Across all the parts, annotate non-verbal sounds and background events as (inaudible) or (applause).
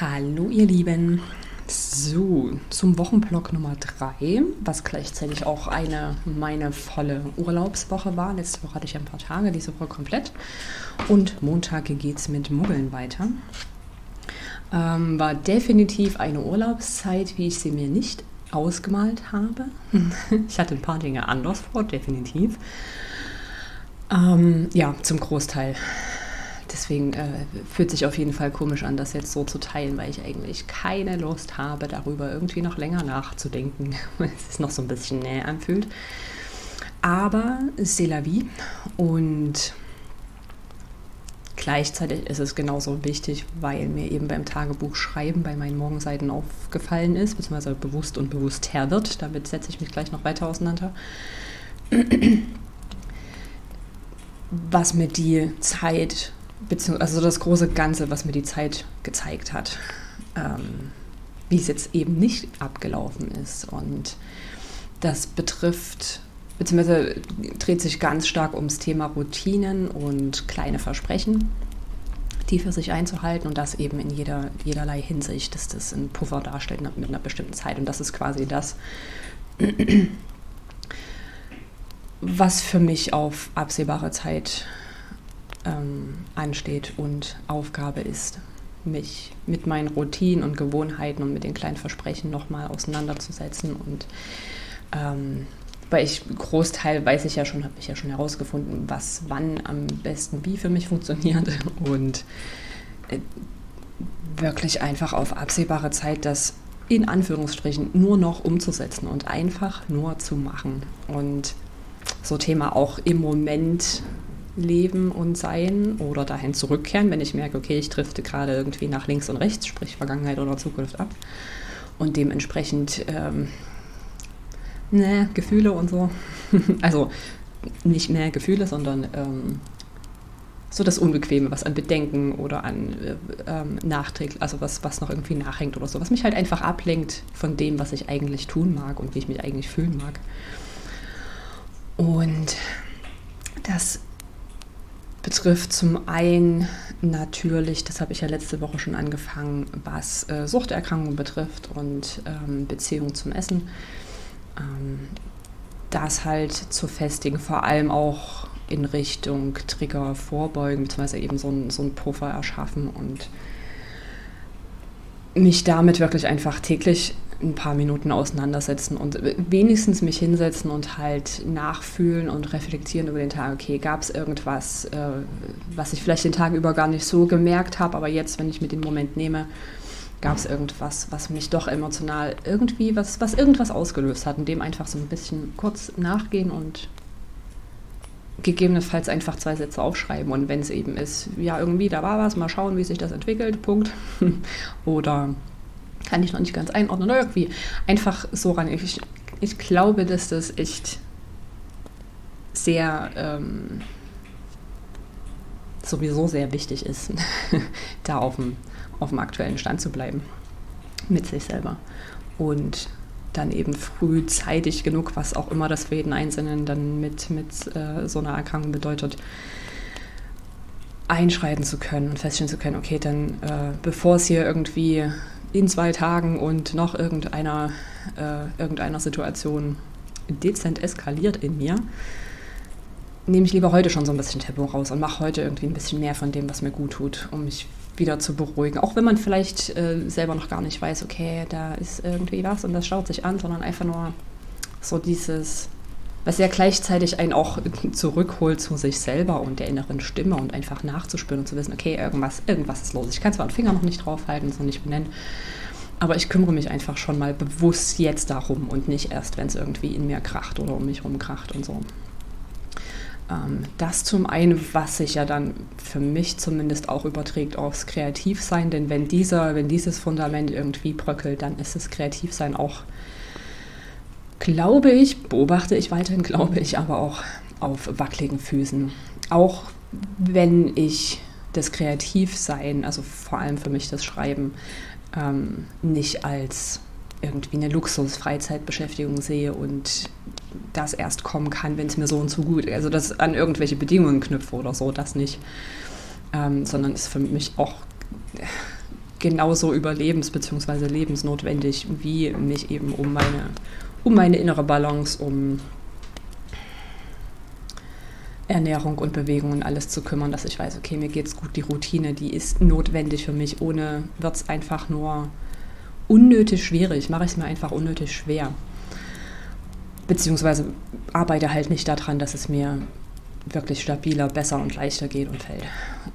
Hallo ihr Lieben. So, zum Wochenblock Nummer 3, was gleichzeitig auch eine meine volle Urlaubswoche war. Letzte Woche hatte ich ein paar Tage, diese Woche komplett. Und Montag geht es mit Muggeln weiter. Ähm, war definitiv eine Urlaubszeit, wie ich sie mir nicht ausgemalt habe. (laughs) ich hatte ein paar Dinge anders vor, definitiv. Ähm, ja, zum Großteil deswegen äh, fühlt sich auf jeden Fall komisch an, das jetzt so zu teilen, weil ich eigentlich keine Lust habe, darüber irgendwie noch länger nachzudenken, (laughs) weil es sich noch so ein bisschen näher anfühlt. Aber c'est la vie und gleichzeitig ist es genauso wichtig, weil mir eben beim Tagebuch schreiben bei meinen Morgenseiten aufgefallen ist, beziehungsweise bewusst und bewusst her wird. Damit setze ich mich gleich noch weiter auseinander. (clears throat) Was mir die Zeit beziehungsweise also das große Ganze, was mir die Zeit gezeigt hat, ähm, wie es jetzt eben nicht abgelaufen ist. Und das betrifft, beziehungsweise dreht sich ganz stark ums Thema Routinen und kleine Versprechen, die für sich einzuhalten und das eben in jeder, jederlei Hinsicht, dass das ein Puffer darstellt mit einer bestimmten Zeit. Und das ist quasi das, (clears throat) was für mich auf absehbare Zeit ähm, ansteht und Aufgabe ist, mich mit meinen Routinen und Gewohnheiten und mit den kleinen Versprechen nochmal auseinanderzusetzen. Und ähm, weil ich Großteil weiß ich ja schon, habe ich ja schon herausgefunden, was wann am besten wie für mich funktioniert (laughs) und äh, wirklich einfach auf absehbare Zeit das in Anführungsstrichen nur noch umzusetzen und einfach nur zu machen. Und so Thema auch im Moment leben und sein oder dahin zurückkehren, wenn ich merke, okay, ich drifte gerade irgendwie nach links und rechts, sprich Vergangenheit oder Zukunft ab. Und dementsprechend, ähm, ne, Gefühle und so. (laughs) also nicht mehr Gefühle, sondern ähm, so das Unbequeme, was an Bedenken oder an äh, ähm, Nachträg, also was, was noch irgendwie nachhängt oder so, was mich halt einfach ablenkt von dem, was ich eigentlich tun mag und wie ich mich eigentlich fühlen mag. Und das betrifft zum einen natürlich, das habe ich ja letzte Woche schon angefangen, was äh, Suchterkrankungen betrifft und ähm, Beziehung zum Essen. Ähm, das halt zu festigen, vor allem auch in Richtung Trigger vorbeugen, beziehungsweise eben so einen so Puffer erschaffen und mich damit wirklich einfach täglich ein paar Minuten auseinandersetzen und wenigstens mich hinsetzen und halt nachfühlen und reflektieren über den Tag. Okay, gab es irgendwas, äh, was ich vielleicht den Tag über gar nicht so gemerkt habe, aber jetzt, wenn ich mir den Moment nehme, gab es irgendwas, was mich doch emotional irgendwie, was, was irgendwas ausgelöst hat, und dem einfach so ein bisschen kurz nachgehen und gegebenenfalls einfach zwei Sätze aufschreiben. Und wenn es eben ist, ja, irgendwie, da war was, mal schauen, wie sich das entwickelt, Punkt. (laughs) Oder kann ich noch nicht ganz einordnen, oder irgendwie einfach so ran. Ich, ich glaube, dass das echt sehr ähm, sowieso sehr wichtig ist, (laughs) da auf dem, auf dem aktuellen Stand zu bleiben mit sich selber. Und dann eben frühzeitig genug, was auch immer das für jeden Einzelnen dann mit, mit äh, so einer Erkrankung bedeutet, einschreiten zu können und feststellen zu können, okay, dann äh, bevor es hier irgendwie in zwei Tagen und noch irgendeiner, äh, irgendeiner Situation dezent eskaliert in mir, nehme ich lieber heute schon so ein bisschen Tempo raus und mache heute irgendwie ein bisschen mehr von dem, was mir gut tut, um mich wieder zu beruhigen. Auch wenn man vielleicht äh, selber noch gar nicht weiß, okay, da ist irgendwie was und das schaut sich an, sondern einfach nur so dieses, was ja gleichzeitig einen auch zurückholt zu sich selber und der inneren Stimme und einfach nachzuspüren und zu wissen, okay, irgendwas, irgendwas ist los. Ich kann zwar einen Finger noch nicht draufhalten, es noch nicht benennen, aber ich kümmere mich einfach schon mal bewusst jetzt darum und nicht erst, wenn es irgendwie in mir kracht oder um mich herum kracht und so. Ähm, das zum einen, was sich ja dann für mich zumindest auch überträgt aufs Kreativsein, denn wenn, dieser, wenn dieses Fundament irgendwie bröckelt, dann ist das Kreativsein auch glaube ich, beobachte ich weiterhin, glaube ich, aber auch auf wackeligen Füßen. Auch wenn ich das Kreativsein, also vor allem für mich das Schreiben, ähm, nicht als irgendwie eine Luxus-Freizeitbeschäftigung sehe und das erst kommen kann, wenn es mir so und so gut, also das an irgendwelche Bedingungen knüpfe oder so, das nicht, ähm, sondern ist für mich auch genauso überlebens- bzw. lebensnotwendig, wie mich eben um meine, um meine innere Balance, um Ernährung und Bewegung und alles zu kümmern, dass ich weiß, okay, mir geht's gut, die Routine, die ist notwendig für mich. Ohne wird es einfach nur unnötig schwierig, mache ich es mir einfach unnötig schwer. Beziehungsweise arbeite halt nicht daran, dass es mir wirklich stabiler, besser und leichter geht und fällt.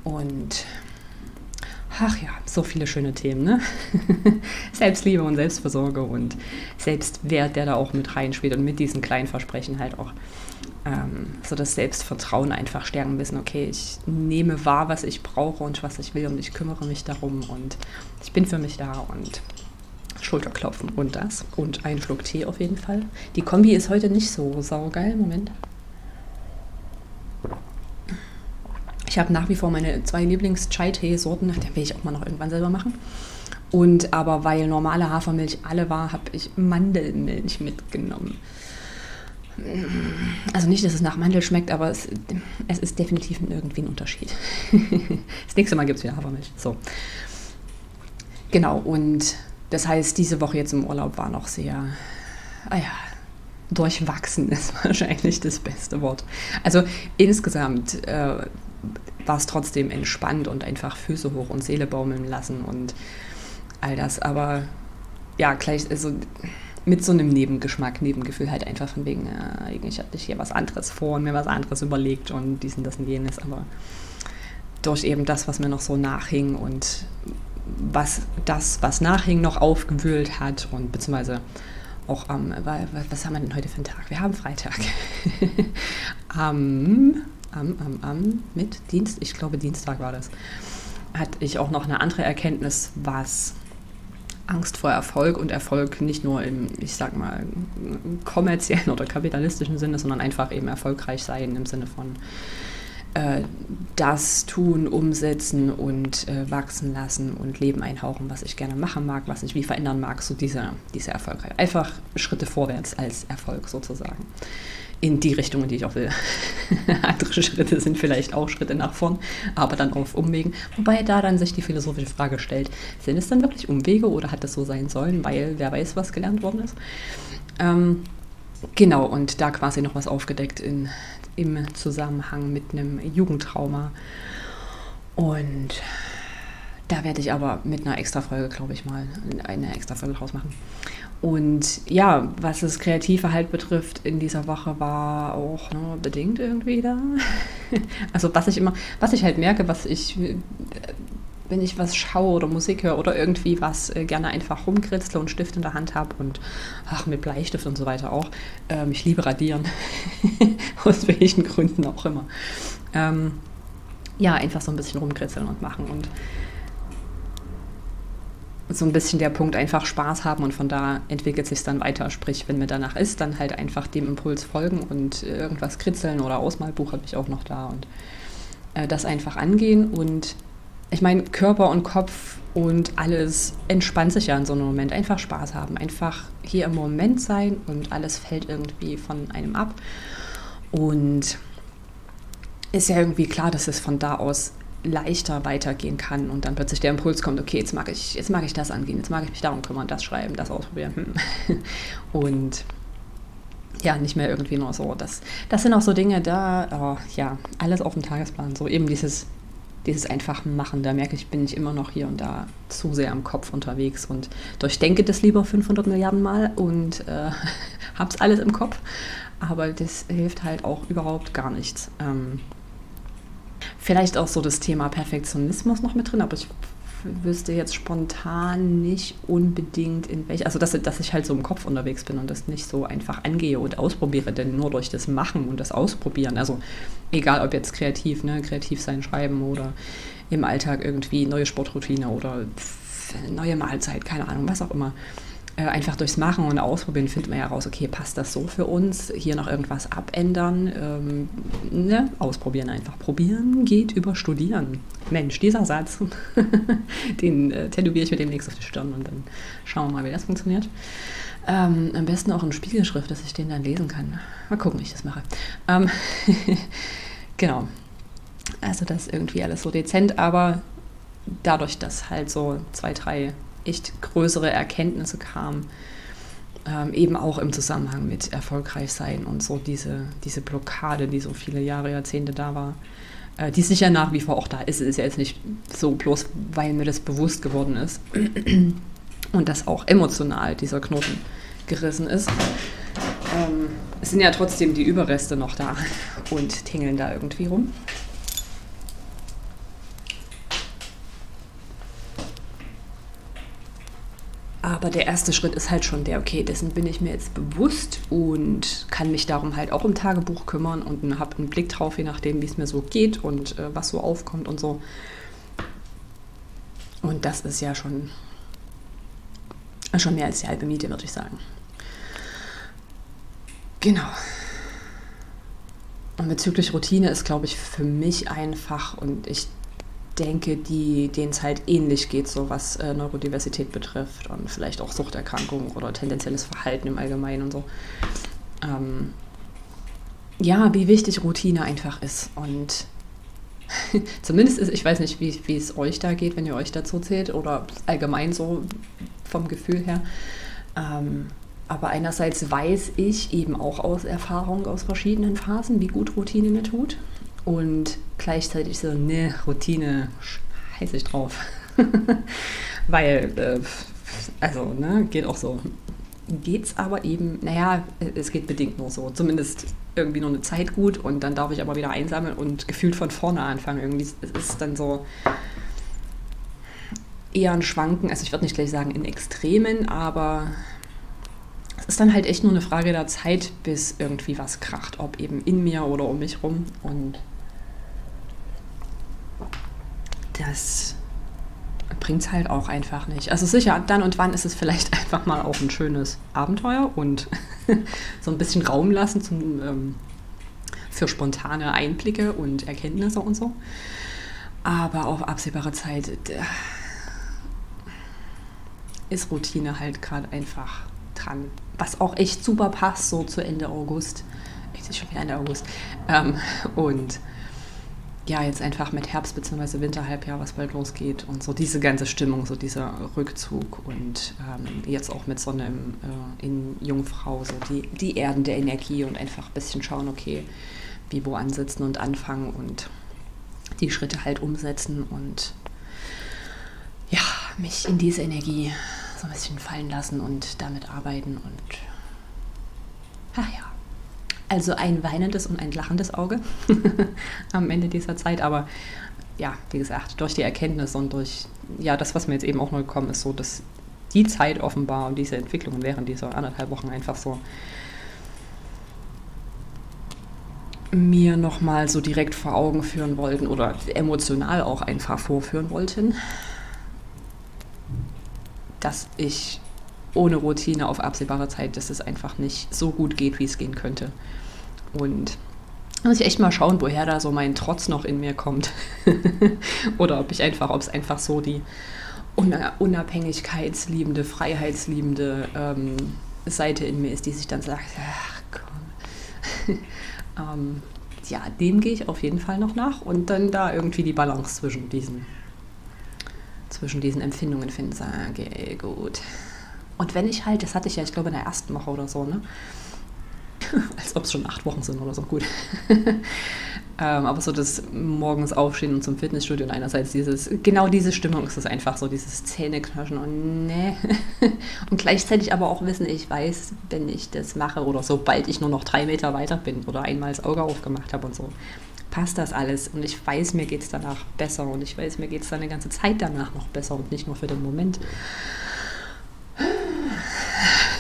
Und ach ja, so viele schöne Themen, ne? (laughs) Selbstliebe und Selbstversorge und Selbstwert, der da auch mit reinspielt und mit diesen kleinen Versprechen halt auch ähm, so das Selbstvertrauen einfach stärken, wissen, okay, ich nehme wahr, was ich brauche und was ich will und ich kümmere mich darum und ich bin für mich da und Schulterklopfen und das und ein Schluck Tee auf jeden Fall. Die Kombi ist heute nicht so saugeil, Moment. Ich habe nach wie vor meine zwei Lieblings-Chai-Tee-Sorten, die will ich auch mal noch irgendwann selber machen. Und aber weil normale Hafermilch alle war, habe ich Mandelmilch mitgenommen. Also nicht, dass es nach Mandel schmeckt, aber es, es ist definitiv irgendwie ein Unterschied. (laughs) das nächste Mal gibt es wieder Hafermilch. So. Genau, und das heißt, diese Woche jetzt im Urlaub war noch sehr, ah ja, durchwachsen ist (laughs) wahrscheinlich das beste Wort. Also insgesamt äh, war es trotzdem entspannt und einfach Füße hoch und Seele baumeln lassen und all das. Aber ja, gleich, also mit so einem Nebengeschmack, Nebengefühl halt einfach von wegen, ja, eigentlich hatte hier was anderes vor und mir was anderes überlegt und dies und das und jenes, aber durch eben das, was mir noch so nachhing und was das, was nachhing, noch aufgewühlt hat und beziehungsweise auch am, was haben wir denn heute für einen Tag? Wir haben Freitag. (laughs) am, am, am, am, mit Dienst, ich glaube Dienstag war das, hatte ich auch noch eine andere Erkenntnis, was Angst vor Erfolg und Erfolg nicht nur im, ich sag mal, kommerziellen oder kapitalistischen Sinne, sondern einfach eben erfolgreich sein im Sinne von äh, das tun, umsetzen und äh, wachsen lassen und Leben einhauchen, was ich gerne machen mag, was ich wie verändern mag, so diese, diese Erfolg. Einfach Schritte vorwärts als Erfolg sozusagen in die Richtung, in die ich auch will. (laughs) Andere Schritte sind vielleicht auch Schritte nach vorn, aber dann auf Umwegen. Wobei da dann sich die philosophische Frage stellt, sind es dann wirklich Umwege oder hat das so sein sollen, weil wer weiß, was gelernt worden ist? Ähm, genau, und da quasi noch was aufgedeckt in, im Zusammenhang mit einem Jugendtrauma. Und da werde ich aber mit einer extra Folge, glaube ich mal, eine extra Folge draus machen. Und ja, was das Kreative halt betrifft, in dieser Woche war auch nur bedingt irgendwie da. (laughs) Also was ich immer, was ich halt merke, was ich, wenn ich was schaue oder Musik höre oder irgendwie was äh, gerne einfach rumkritzle und Stift in der Hand habe und ach, mit Bleistift und so weiter auch. Ähm, ich liebe Radieren. (laughs) Aus welchen Gründen auch immer. Ähm, ja, einfach so ein bisschen rumkritzeln und machen und so ein bisschen der Punkt einfach Spaß haben und von da entwickelt sich dann weiter. Sprich, wenn mir danach ist, dann halt einfach dem Impuls folgen und irgendwas kritzeln oder Ausmalbuch habe ich auch noch da und äh, das einfach angehen. Und ich meine, Körper und Kopf und alles entspannt sich ja in so einem Moment. Einfach Spaß haben, einfach hier im Moment sein und alles fällt irgendwie von einem ab. Und ist ja irgendwie klar, dass es von da aus leichter weitergehen kann und dann plötzlich der Impuls kommt, okay, jetzt mag ich, jetzt mag ich das angehen, jetzt mag ich mich darum kümmern, das schreiben, das ausprobieren. Hm. (laughs) Und ja, nicht mehr irgendwie nur so. Das, das sind auch so Dinge, da, oh, ja, alles auf dem Tagesplan. So eben dieses, dieses einfach Machen. Da merke ich, bin ich immer noch hier und da zu sehr am Kopf unterwegs und durchdenke das lieber 500 Milliarden Mal und äh, (laughs) hab's alles im Kopf. Aber das hilft halt auch überhaupt gar nichts. Ähm, Vielleicht auch so das Thema Perfektionismus noch mit drin, aber ich wüsste jetzt spontan nicht unbedingt in welch, also dass, dass ich halt so im Kopf unterwegs bin und das nicht so einfach angehe und ausprobiere, denn nur durch das Machen und das Ausprobieren, also egal ob jetzt kreativ, ne, kreativ sein, schreiben oder im Alltag irgendwie neue Sportroutine oder neue Mahlzeit, keine Ahnung, was auch immer, einfach durchs Machen und Ausprobieren findet man ja raus, okay, passt das so für uns? Hier noch irgendwas abändern? Ähm, ne? Ausprobieren einfach. Probieren geht über Studieren. Mensch, dieser Satz, (laughs) den äh, tätowiere ich mir demnächst auf die Stirn und dann schauen wir mal, wie das funktioniert. Ähm, am besten auch in Spiegelschrift, dass ich den dann lesen kann. Mal gucken, wie ich das mache. Ähm, (laughs) genau. Also das ist irgendwie alles so dezent, aber dadurch, dass halt so zwei, drei echt größere Erkenntnisse kamen, ähm, eben auch im Zusammenhang mit erfolgreich sein und so diese, diese Blockade, die so viele Jahre, Jahrzehnte da war, äh, die sicher nach wie vor auch da ist. Es ist ja jetzt nicht so bloß, weil mir das bewusst geworden ist (clears throat) und dass auch emotional dieser Knoten gerissen ist. Ähm, es sind ja trotzdem die Überreste noch da und tingeln da irgendwie rum. Aber der erste Schritt ist halt schon der, okay, dessen bin ich mir jetzt bewusst und kann mich darum halt auch im Tagebuch kümmern und habe einen Blick drauf, je nachdem, wie es mir so geht und äh, was so aufkommt und so. Und das ist ja schon, schon mehr als die halbe Miete, würde ich sagen. Genau. Und bezüglich Routine ist, glaube ich, für mich einfach und ich denke, denen es halt ähnlich geht, so was äh, Neurodiversität betrifft und vielleicht auch Suchterkrankungen oder tendenzielles Verhalten im Allgemeinen und so. Ähm, ja, wie wichtig Routine einfach ist. Und (laughs) zumindest ist, ich weiß nicht, wie, wie es euch da geht, wenn ihr euch dazu zählt oder allgemein so vom Gefühl her. Ähm, aber einerseits weiß ich eben auch aus Erfahrung aus verschiedenen Phasen, wie gut Routine mir tut. Und gleichzeitig so, ne, Routine, scheiße ich drauf. (laughs) Weil, äh, also, ne, geht auch so. Geht's aber eben, naja, es geht bedingt nur so. Zumindest irgendwie nur eine Zeit gut und dann darf ich aber wieder einsammeln und gefühlt von vorne anfangen. Irgendwie es ist dann so eher ein Schwanken, also ich würde nicht gleich sagen in Extremen, aber es ist dann halt echt nur eine Frage der Zeit, bis irgendwie was kracht, ob eben in mir oder um mich rum. Und das bringt es halt auch einfach nicht. Also sicher, dann und wann ist es vielleicht (laughs) einfach mal auch ein schönes Abenteuer und (laughs) so ein bisschen Raum lassen zum, ähm, für spontane Einblicke und Erkenntnisse und so. Aber auf absehbare Zeit ist Routine halt gerade einfach dran. Was auch echt super passt, so zu Ende August. Es ist schon wieder Ende August. Ähm, und ja, jetzt einfach mit Herbst- bzw. Winterhalbjahr, was bald losgeht und so diese ganze Stimmung, so dieser Rückzug und ähm, jetzt auch mit Sonne im, äh, in Jungfrau, so die, die erdende Energie und einfach ein bisschen schauen, okay, wie wo ansitzen und anfangen und die Schritte halt umsetzen und ja, mich in diese Energie so ein bisschen fallen lassen und damit arbeiten und ach ja. Also ein weinendes und ein lachendes Auge (laughs) am Ende dieser Zeit, aber ja, wie gesagt, durch die Erkenntnis und durch ja, das, was mir jetzt eben auch noch gekommen ist, so dass die Zeit offenbar und diese Entwicklungen während dieser anderthalb Wochen einfach so mir nochmal so direkt vor Augen führen wollten oder emotional auch einfach vorführen wollten, dass ich ohne Routine auf absehbare Zeit, dass es einfach nicht so gut geht, wie es gehen könnte. Und muss ich echt mal schauen, woher da so mein Trotz noch in mir kommt. (laughs) Oder ob ich einfach, ob es einfach so die unabhängigkeitsliebende, freiheitsliebende ähm, Seite in mir ist, die sich dann sagt, ach komm. (laughs) ähm, ja, dem gehe ich auf jeden Fall noch nach und dann da irgendwie die Balance zwischen diesen, zwischen diesen Empfindungen finden, sage, gut. Und wenn ich halt, das hatte ich ja, ich glaube in der ersten Woche oder so, ne? (laughs) als ob es schon acht Wochen sind oder so, gut. (laughs) ähm, aber so das morgens aufstehen und zum Fitnessstudio und einerseits dieses, genau diese Stimmung ist es einfach so, dieses Zähneknirschen und ne. (laughs) und gleichzeitig aber auch wissen, ich weiß, wenn ich das mache oder sobald ich nur noch drei Meter weiter bin oder einmal das Auge aufgemacht habe und so, passt das alles und ich weiß, mir geht es danach besser und ich weiß, mir geht es dann eine ganze Zeit danach noch besser und nicht nur für den Moment.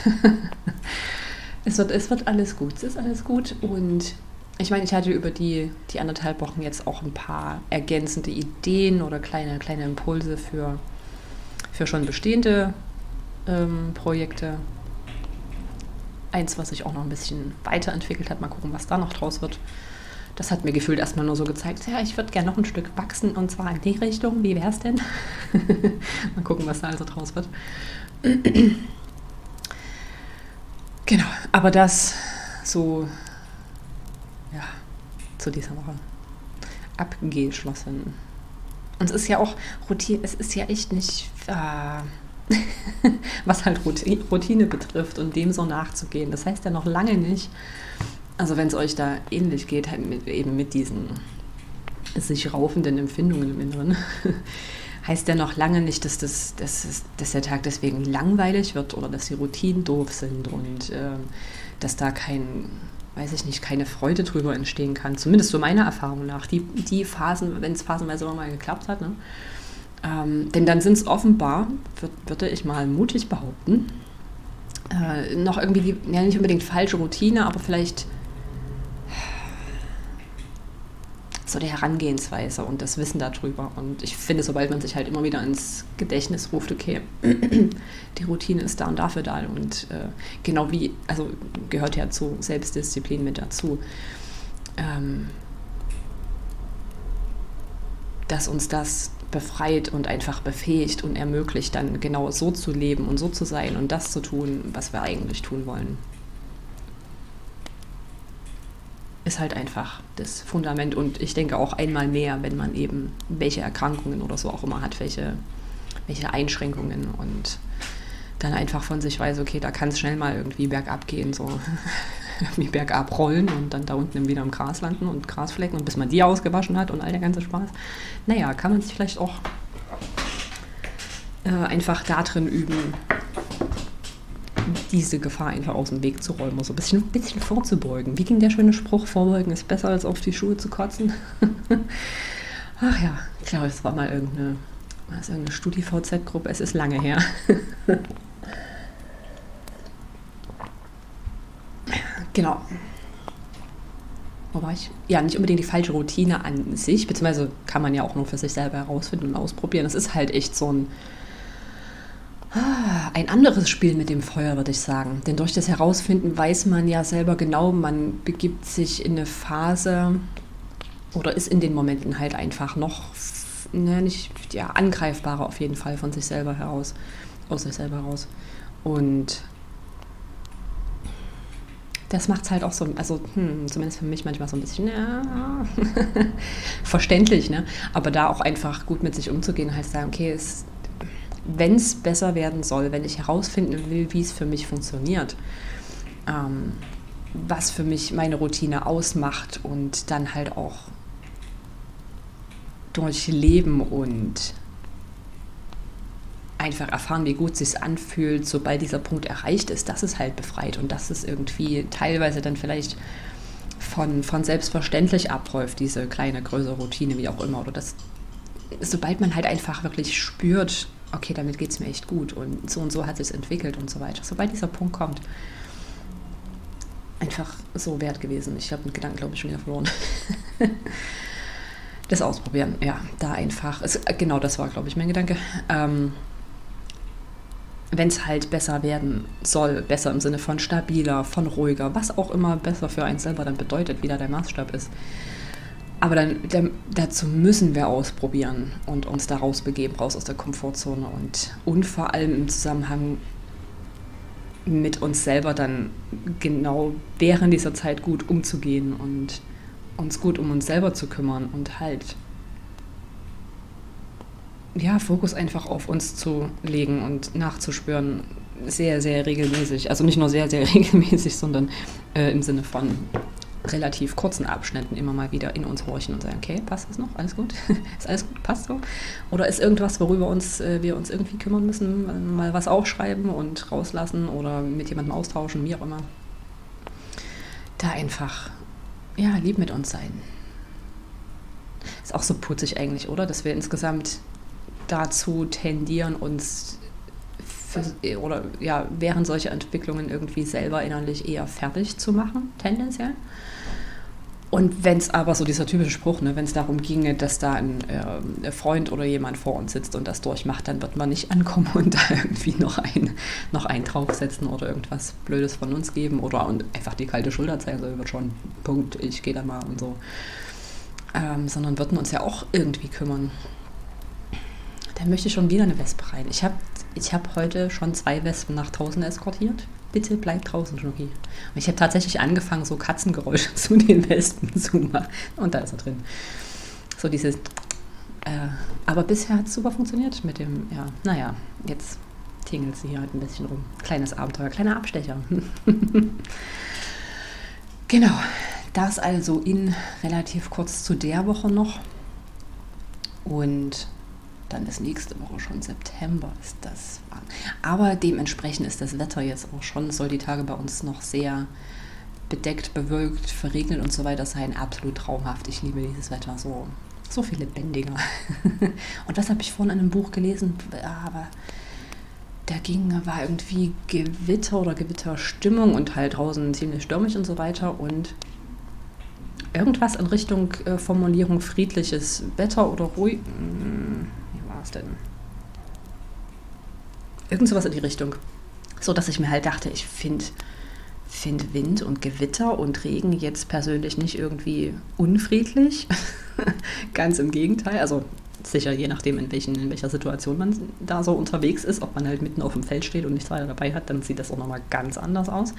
(laughs) es, wird, es wird alles gut, es ist alles gut und ich meine, ich hatte über die, die anderthalb Wochen jetzt auch ein paar ergänzende Ideen oder kleine, kleine Impulse für, für schon bestehende ähm, Projekte. Eins, was sich auch noch ein bisschen weiterentwickelt hat, mal gucken, was da noch draus wird. Das hat mir gefühlt erstmal nur so gezeigt, ja, ich würde gerne noch ein Stück wachsen und zwar in die Richtung. Wie wäre es denn? (laughs) mal gucken, was da also draus wird. Genau, aber das so, ja, zu dieser Woche abgeschlossen. Und es ist ja auch Routine, es ist ja echt nicht, äh, (laughs) was halt Routine betrifft und dem so nachzugehen. Das heißt ja noch lange nicht, also wenn es euch da ähnlich geht, halt mit, eben mit diesen sich raufenden Empfindungen im Inneren, (laughs) heißt ja noch lange nicht, dass, das, dass, dass der Tag deswegen langweilig wird oder dass die Routinen doof sind und äh, dass da kein, weiß ich nicht, keine Freude drüber entstehen kann. Zumindest so meiner Erfahrung nach. Die, die Phasen, wenn es phasenweise mal geklappt hat. Ne? Ähm, denn dann sind es offenbar, würd, würde ich mal mutig behaupten, äh, noch irgendwie, die, ja nicht unbedingt falsche Routine, aber vielleicht so die Herangehensweise und das Wissen darüber. Und ich finde, sobald man sich halt immer wieder ins Gedächtnis ruft, okay, (clears throat) die Routine ist da und dafür da und äh, genau wie, also gehört ja zu Selbstdisziplin mit dazu, ähm, dass uns das befreit und einfach befähigt und ermöglicht, dann genau so zu leben und so zu sein und das zu tun, was wir eigentlich tun wollen. Ist halt einfach das Fundament und ich denke auch einmal mehr, wenn man eben welche Erkrankungen oder so auch immer hat, welche, welche Einschränkungen und dann einfach von sich weiß, okay, da kann es schnell mal irgendwie bergab gehen, so (laughs) wie bergab rollen und dann da unten wieder im Gras landen und Grasflecken und bis man die ausgewaschen hat und all der ganze Spaß. Naja, kann man sich vielleicht auch äh, einfach da drin üben, diese Gefahr einfach aus dem Weg zu räumen, so ein bisschen, ein bisschen vorzubeugen. Wie ging der schöne Spruch? Vorbeugen ist besser als auf die Schuhe zu kotzen. (laughs) Ach ja, ich glaube, es war mal irgendeine, was, irgendeine Studi-VZ-Gruppe. Es ist lange her. (laughs) genau. Wo war ich? Ja, nicht unbedingt die falsche Routine an sich, beziehungsweise kann man ja auch nur für sich selber herausfinden und ausprobieren. Es ist halt echt so ein ein anderes Spiel mit dem Feuer, würde ich sagen. Denn durch das Herausfinden weiß man ja selber genau, man begibt sich in eine Phase oder ist in den Momenten halt einfach noch ne, nicht ja, angreifbarer auf jeden Fall von sich selber heraus, aus sich selber heraus. Und das macht es halt auch so, also hm, zumindest für mich manchmal so ein bisschen ja, (laughs) verständlich, ne? Aber da auch einfach gut mit sich umzugehen, heißt sagen, okay, es wenn es besser werden soll, wenn ich herausfinden will, wie es für mich funktioniert, ähm, was für mich meine Routine ausmacht und dann halt auch durch Leben und einfach erfahren, wie gut es sich anfühlt, sobald dieser Punkt erreicht ist, dass es halt befreit und dass es irgendwie teilweise dann vielleicht von, von selbstverständlich abläuft, diese kleine, größere Routine, wie auch immer. Oder das, sobald man halt einfach wirklich spürt, okay, damit geht es mir echt gut und so und so hat es entwickelt und so weiter. Sobald dieser Punkt kommt, einfach so wert gewesen. Ich habe den Gedanken, glaube ich, schon wieder verloren. (laughs) das ausprobieren, ja, da einfach. Es, genau das war, glaube ich, mein Gedanke. Ähm, Wenn es halt besser werden soll, besser im Sinne von stabiler, von ruhiger, was auch immer besser für einen selber dann bedeutet, wie da der Maßstab ist. Aber dann, dann, dazu müssen wir ausprobieren und uns da rausbegeben, raus aus der Komfortzone und, und vor allem im Zusammenhang mit uns selber dann genau während dieser Zeit gut umzugehen und uns gut um uns selber zu kümmern und halt ja, Fokus einfach auf uns zu legen und nachzuspüren, sehr, sehr regelmäßig. Also nicht nur sehr, sehr (laughs) regelmäßig, sondern äh, im Sinne von relativ kurzen Abschnitten immer mal wieder in uns horchen und sagen, okay, passt das noch? Alles gut? (laughs) ist alles gut? Passt so? Oder ist irgendwas, worüber uns, äh, wir uns irgendwie kümmern müssen? Mal was aufschreiben und rauslassen oder mit jemandem austauschen, wie auch immer. Da einfach, ja, lieb mit uns sein. Ist auch so putzig eigentlich, oder? Dass wir insgesamt dazu tendieren, uns für, oder ja, während solcher Entwicklungen irgendwie selber innerlich eher fertig zu machen, tendenziell. Und wenn es aber so dieser typische Spruch, ne, wenn es darum ginge, dass da ein äh, Freund oder jemand vor uns sitzt und das durchmacht, dann wird man nicht ankommen (laughs) und da irgendwie noch, ein, noch einen draufsetzen oder irgendwas Blödes von uns geben oder und einfach die kalte Schulter zeigen, so wird schon, Punkt, ich gehe da mal und so. Ähm, sondern würden uns ja auch irgendwie kümmern. Da möchte ich schon wieder eine Wespe rein. Ich habe ich hab heute schon zwei Wespen nach draußen eskortiert bitte bleib draußen, Schnucki. Und ich habe tatsächlich angefangen, so Katzengeräusche (laughs) zu den Wespen zu machen. Und da ist er drin. So dieses Äh, aber bisher hat es super funktioniert mit dem, ja, naja, jetzt tingelt sie hier halt ein bisschen rum. Kleines Abenteuer, kleiner Abstecher. (laughs) genau, das also in relativ kurz zu der Woche noch. Und dann ist nächste Woche schon September, ist das. Aber dementsprechend ist das Wetter jetzt auch schon, soll die Tage bei uns noch sehr bedeckt, bewölkt, verregnet und so weiter sein. Absolut traumhaft. Ich liebe dieses Wetter so. So viel lebendiger. (laughs) und was habe ich vorhin in einem Buch gelesen? Aber da ging, war irgendwie Gewitter oder Gewitterstimmung und halt draußen ziemlich stürmisch und so weiter. Und irgendwas in Richtung äh, Formulierung friedliches Wetter oder ruhig. War es denn? Irgend sowas in die Richtung. So dass ich mir halt dachte, ich finde find Wind und Gewitter und Regen jetzt persönlich nicht irgendwie unfriedlich. (laughs) Ganz im Gegenteil. Also sicher je nachdem, in, welchen, in welcher Situation man da so unterwegs ist, ob man halt mitten auf dem Feld steht und nichts weiter dabei hat, dann sieht das auch nochmal ganz anders aus.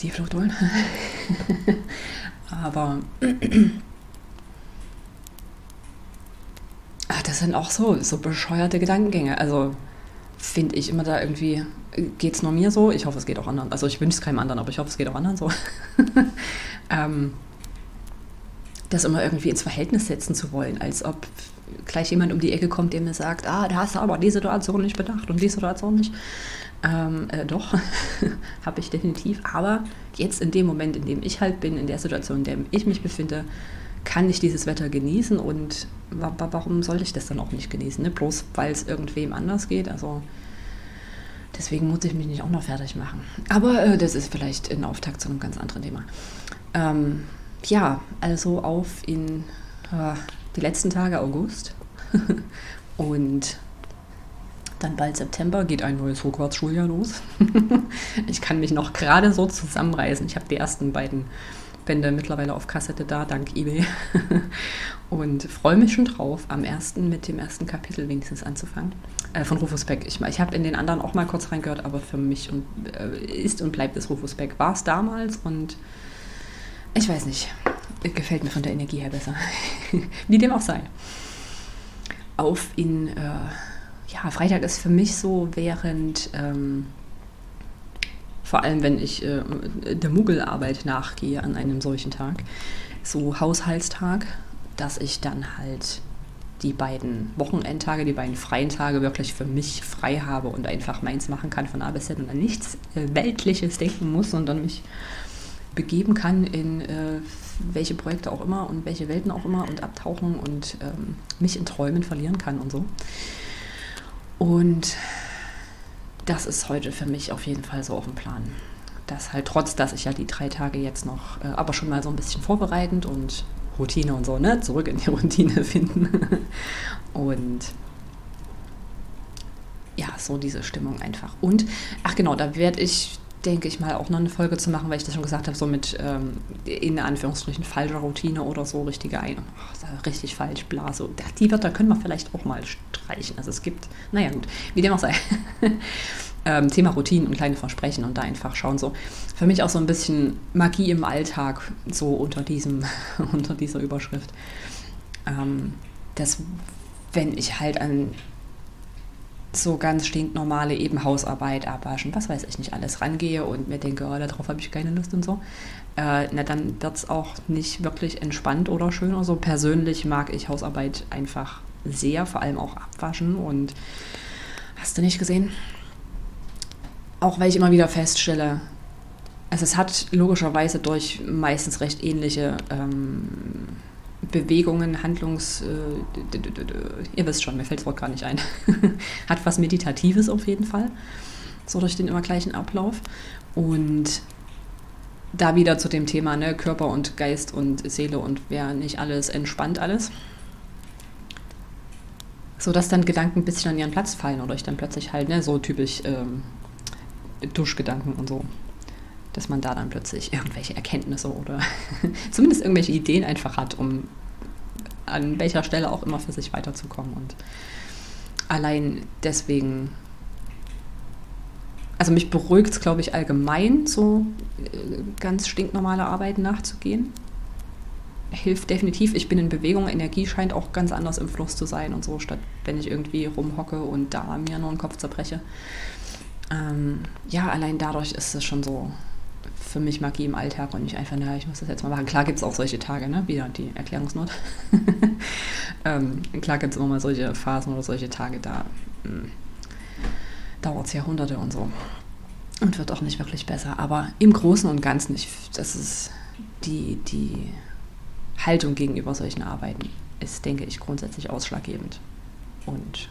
Die Flucht holen. (laughs) Aber ach, das sind auch so, so bescheuerte Gedankengänge. Also finde ich immer da irgendwie, geht es nur mir so? Ich hoffe, es geht auch anderen. Also ich wünsche es keinem anderen, aber ich hoffe, es geht auch anderen so. (laughs) ähm, das immer irgendwie ins Verhältnis setzen zu wollen, als ob gleich jemand um die Ecke kommt, der mir sagt, ah, da hast du aber die Situation nicht bedacht und die Situation nicht. Ähm, äh, doch, (laughs) habe ich definitiv. Aber jetzt in dem Moment, in dem ich halt bin, in der Situation, in der ich mich befinde, kann ich dieses Wetter genießen und wa warum sollte ich das dann auch nicht genießen? Ne? Bloß weil es irgendwem anders geht. Also deswegen muss ich mich nicht auch noch fertig machen. Aber äh, das ist vielleicht ein Auftakt zu einem ganz anderen Thema. Ähm, ja, also auf in äh, die letzten Tage August (laughs) und dann bald September geht ein neues Hogwarts-Schuljahr los. (laughs) ich kann mich noch gerade so zusammenreißen. Ich habe die ersten beiden Bände mittlerweile auf Kassette da, dank eBay. (laughs) und freue mich schon drauf, am ersten mit dem ersten Kapitel wenigstens anzufangen. Äh, von Rufus Beck. Ich, ich habe in den anderen auch mal kurz reingehört, aber für mich und, äh, ist und bleibt es Rufus Beck. War es damals und ich weiß nicht. Gefällt mir von der Energie her besser. (laughs) Wie dem auch sei. Auf in, äh, ja, Freitag ist für mich so, während, ähm, vor allem wenn ich äh, der Muggelarbeit nachgehe an einem solchen Tag, so Haushaltstag, dass ich dann halt die beiden Wochenendtage, die beiden freien Tage wirklich für mich frei habe und einfach meins machen kann von A bis Z und an nichts äh, Weltliches denken muss, sondern mich begeben kann in äh, welche Projekte auch immer und welche Welten auch immer und abtauchen und ähm, mich in Träumen verlieren kann und so. Und das ist heute für mich auf jeden Fall so auf dem Plan. Das halt trotz, dass ich ja die drei Tage jetzt noch, äh, aber schon mal so ein bisschen vorbereitend und Routine und so, ne, zurück in die (laughs) Routine finden. und ja, so diese Stimmung einfach. Und, ach genau, da werde ich denke ich mal, auch noch eine Folge zu machen, weil ich das schon gesagt habe, so mit ähm, in Anführungsstrichen falscher Routine oder so, richtige Ein oh, richtig falsch, bla, so. Die Wörter können wir vielleicht auch mal streichen. Also es gibt, naja gut, wie dem auch sei. (laughs) ähm, Thema Routinen und kleine Versprechen und da einfach schauen, so für mich auch so ein bisschen Magie im Alltag, so unter diesem, (laughs) unter dieser Überschrift. Ähm, dass wenn ich halt an so ganz stinknormale eben Hausarbeit abwaschen, was weiß ich nicht alles, rangehe und mir denke, oh, darauf habe ich keine Lust und so, äh, na, dann wird es auch nicht wirklich entspannt oder schön oder so. Persönlich mag ich Hausarbeit einfach sehr, vor allem auch abwaschen und hast du nicht gesehen? Auch weil ich immer wieder feststelle, also es hat logischerweise durch meistens recht ähnliche ähm, Bewegungen, Handlungs... Äh, ihr wisst schon, mir fällt das Wort gar nicht ein. (laughs) Hat was Meditatives auf jeden Fall. So durch den immer gleichen Ablauf. Und da wieder zu dem Thema ne, Körper und Geist und Seele und wer nicht alles entspannt alles. So dass dann Gedanken ein bisschen an ihren Platz fallen oder ich dann plötzlich halt, ne, so typisch ähm, Duschgedanken und so dass man da dann plötzlich irgendwelche Erkenntnisse oder (laughs) zumindest irgendwelche Ideen einfach hat, um an welcher Stelle auch immer für sich weiterzukommen. Und allein deswegen, also mich beruhigt es, glaube ich, allgemein, so äh, ganz stinknormale Arbeiten nachzugehen. hilft definitiv. Ich bin in Bewegung, Energie scheint auch ganz anders im Fluss zu sein und so, statt wenn ich irgendwie rumhocke und da mir nur den Kopf zerbreche. Ähm, ja, allein dadurch ist es schon so für mich Magie im Alltag und nicht einfach, na, ich muss das jetzt mal machen. Klar gibt es auch solche Tage, ne? wieder die Erklärungsnot. (laughs) ähm, klar gibt es immer mal solche Phasen oder solche Tage, da hm, dauert es Jahrhunderte und so. Und wird auch nicht wirklich besser. Aber im Großen und Ganzen, ich, das ist die, die Haltung gegenüber solchen Arbeiten ist, denke ich, grundsätzlich ausschlaggebend. Und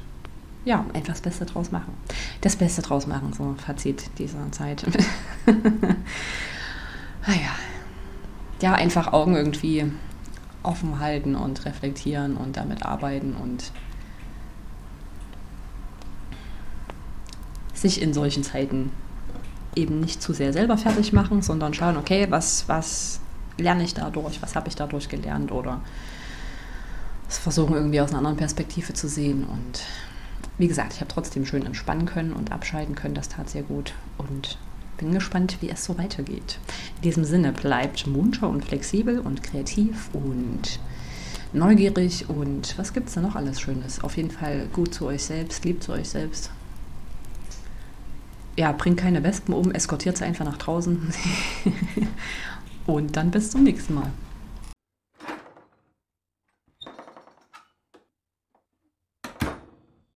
ja, etwas Beste draus machen. Das Beste draus machen, so Fazit dieser Zeit. naja. (laughs) Ah ja, einfach Augen irgendwie offen halten und reflektieren und damit arbeiten und sich in solchen Zeiten eben nicht zu sehr selber fertig machen, sondern schauen, okay, was, was lerne ich dadurch, was habe ich dadurch gelernt oder es versuchen irgendwie aus einer anderen Perspektive zu sehen und wie gesagt, ich habe trotzdem schön entspannen können und abschalten können. Das tat sehr gut und bin gespannt, wie es so weitergeht. In diesem Sinne bleibt munter und flexibel und kreativ und neugierig und was gibt es da noch alles Schönes? Auf jeden Fall gut zu euch selbst, liebt zu euch selbst. Ja, bringt keine Wespen um, eskortiert sie einfach nach draußen (laughs) und dann bis zum nächsten Mal.